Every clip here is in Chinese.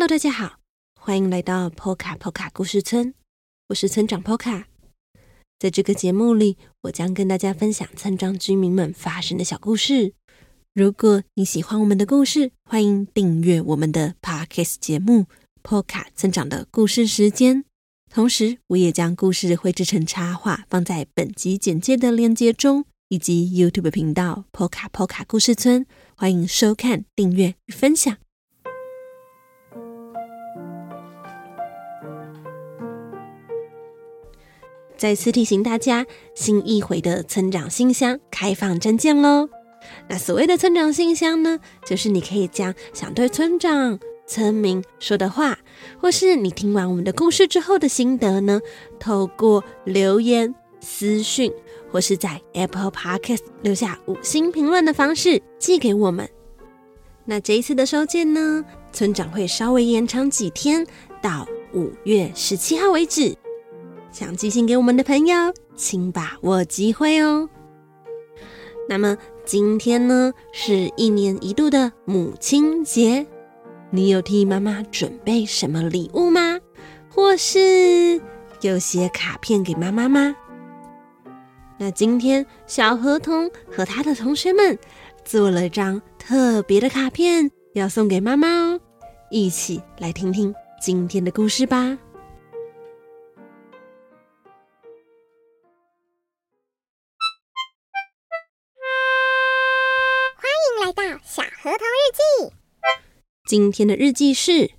Hello，大家好，欢迎来到波卡波卡故事村，我是村长波卡。在这个节目里，我将跟大家分享村庄居民们发生的小故事。如果你喜欢我们的故事，欢迎订阅我们的 Podcast 节目《波卡村长的故事时间》。同时，我也将故事绘制成插画，放在本集简介的链接中，以及 YouTube 频道波卡波卡故事村。欢迎收看、订阅与分享。再次提醒大家，新一回的村长信箱开放征件喽！那所谓的村长信箱呢，就是你可以将想对村长、村民说的话，或是你听完我们的故事之后的心得呢，透过留言、私讯，或是在 Apple Podcast 留下五星评论的方式寄给我们。那这一次的收件呢，村长会稍微延长几天，到五月十七号为止。想寄信给我们的朋友，请把握机会哦。那么今天呢，是一年一度的母亲节，你有替妈妈准备什么礼物吗？或是有写卡片给妈妈吗？那今天小河童和他的同学们做了张特别的卡片，要送给妈妈哦。一起来听听今天的故事吧。河童日记，今天的日记是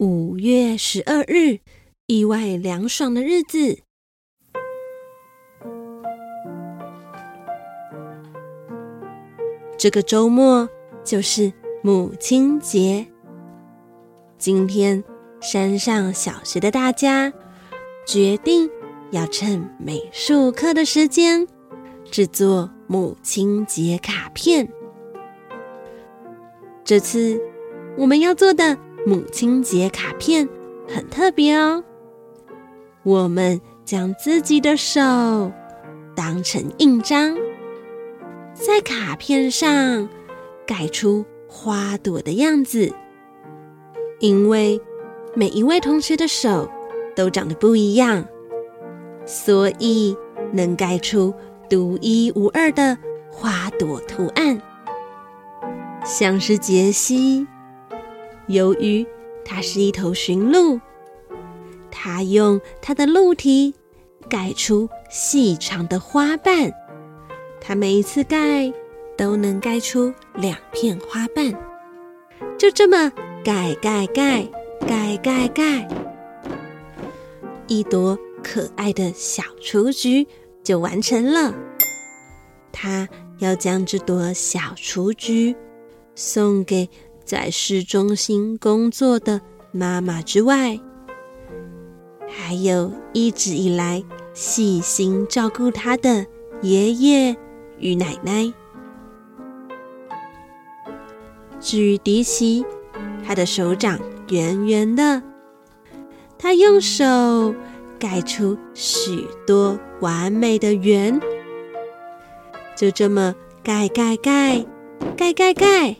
五月十二日，意外凉爽的日子。这个周末就是母亲节。今天山上小学的大家决定要趁美术课的时间制作母亲节卡片。这次我们要做的母亲节卡片很特别哦。我们将自己的手当成印章，在卡片上盖出花朵的样子。因为每一位同学的手都长得不一样，所以能盖出独一无二的花朵图案。像是杰西，由于它是一头驯鹿，它用它的鹿蹄盖出细长的花瓣，它每一次盖都能盖出两片花瓣，就这么盖盖盖盖盖盖，一朵可爱的小雏菊就完成了。它要将这朵小雏菊。送给在市中心工作的妈妈之外，还有一直以来细心照顾她的爷爷与奶奶。至于迪奇，他的手掌圆圆的，他用手盖出许多完美的圆，就这么盖盖盖。盖盖盖，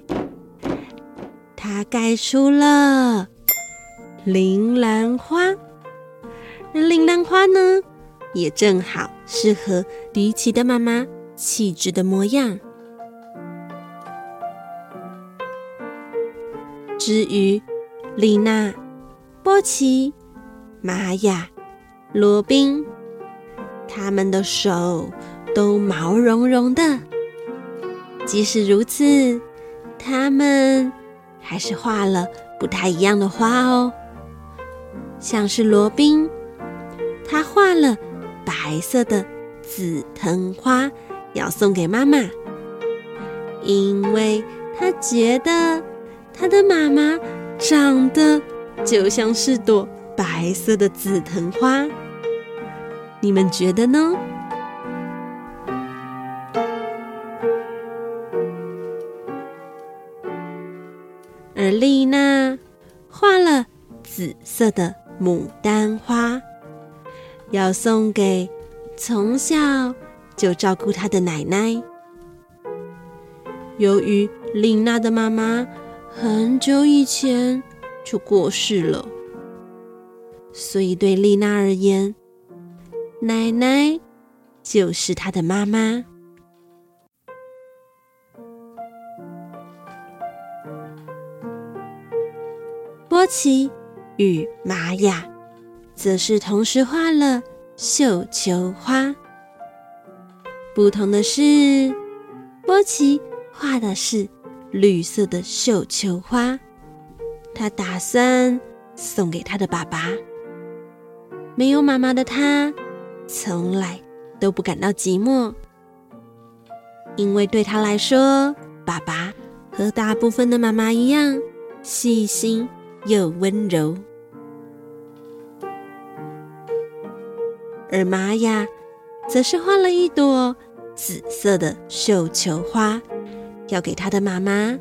它盖出了铃兰花。铃兰花呢，也正好适合迪奇的妈妈气质的模样。至于丽娜、波奇、玛雅、罗宾，他们的手都毛茸茸的。即使如此，他们还是画了不太一样的花哦。像是罗宾，他画了白色的紫藤花，要送给妈妈，因为他觉得他的妈妈长得就像是朵白色的紫藤花。你们觉得呢？而丽娜画了紫色的牡丹花，要送给从小就照顾她的奶奶。由于丽娜的妈妈很久以前就过世了。所以对丽娜而言，奶奶就是她的妈妈。波奇与玛雅则是同时画了绣球花。不同的是，波奇画的是绿色的绣球花，他打算送给他的爸爸。没有妈妈的他，从来都不感到寂寞，因为对他来说，爸爸和大部分的妈妈一样细心又温柔。而玛雅则是画了一朵紫色的绣球花，要给她的妈妈，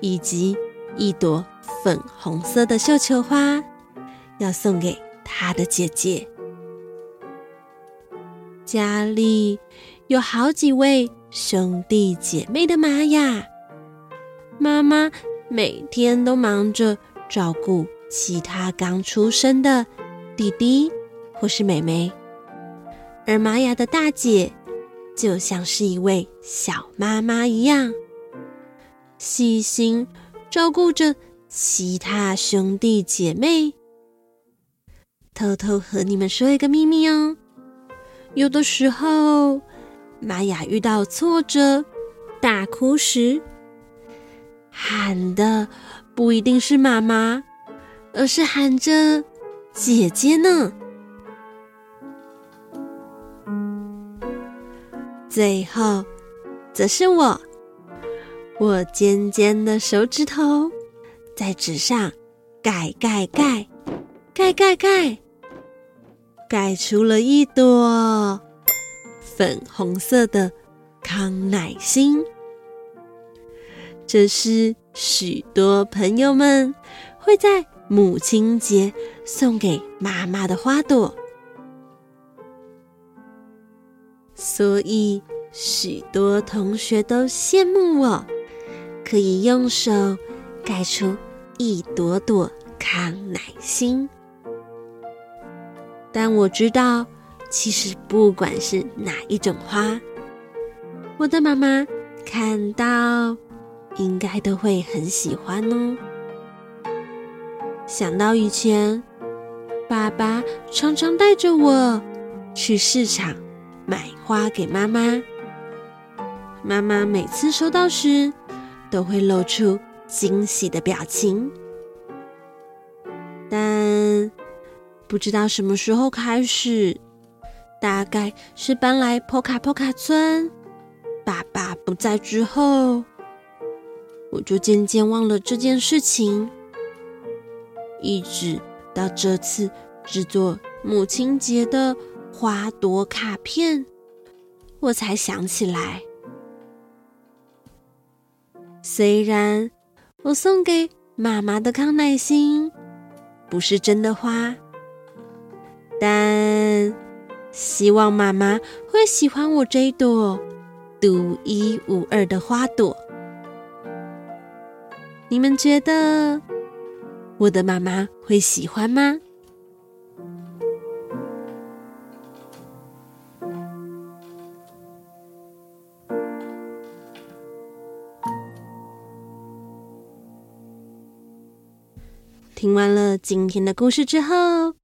以及一朵粉红色的绣球花，要送给她的姐姐。家里有好几位兄弟姐妹的玛雅，妈妈每天都忙着照顾其他刚出生的弟弟或是妹妹，而玛雅的大姐。就像是一位小妈妈一样，细心照顾着其他兄弟姐妹。偷偷和你们说一个秘密哦，有的时候玛雅遇到挫折、大哭时，喊的不一定是妈妈，而是喊着姐姐呢。最后，则是我，我尖尖的手指头在纸上盖盖盖盖盖盖，盖出了一朵粉红色的康乃馨。这是许多朋友们会在母亲节送给妈妈的花朵。所以，许多同学都羡慕我，可以用手盖出一朵朵康乃馨。但我知道，其实不管是哪一种花，我的妈妈看到应该都会很喜欢哦。想到以前，爸爸常常带着我去市场。买花给妈妈，妈妈每次收到时都会露出惊喜的表情。但不知道什么时候开始，大概是搬来波卡波卡村，爸爸不在之后，我就渐渐忘了这件事情，一直到这次制作母亲节的。花朵卡片，我才想起来。虽然我送给妈妈的康乃馨不是真的花，但希望妈妈会喜欢我这一朵独一无二的花朵。你们觉得我的妈妈会喜欢吗？听完了今天的故事之后，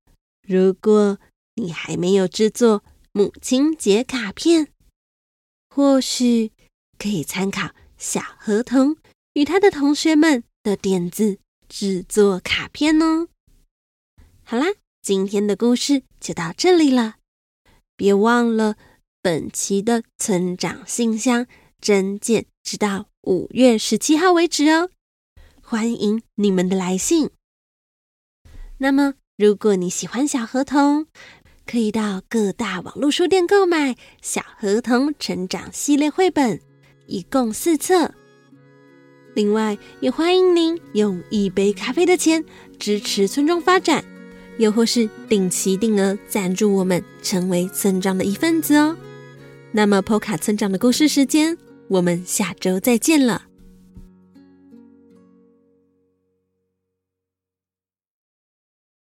如果你还没有制作母亲节卡片，或许可以参考小河童与他的同学们的点子制作卡片哦。好啦，今天的故事就到这里了，别忘了本期的村长信箱征件直到五月十七号为止哦，欢迎你们的来信。那么，如果你喜欢小河童，可以到各大网络书店购买《小河童成长系列绘本》，一共四册。另外，也欢迎您用一杯咖啡的钱支持村庄发展，又或是定期定额赞助我们，成为村庄的一份子哦。那么，，PO 卡村长的故事时间，我们下周再见了。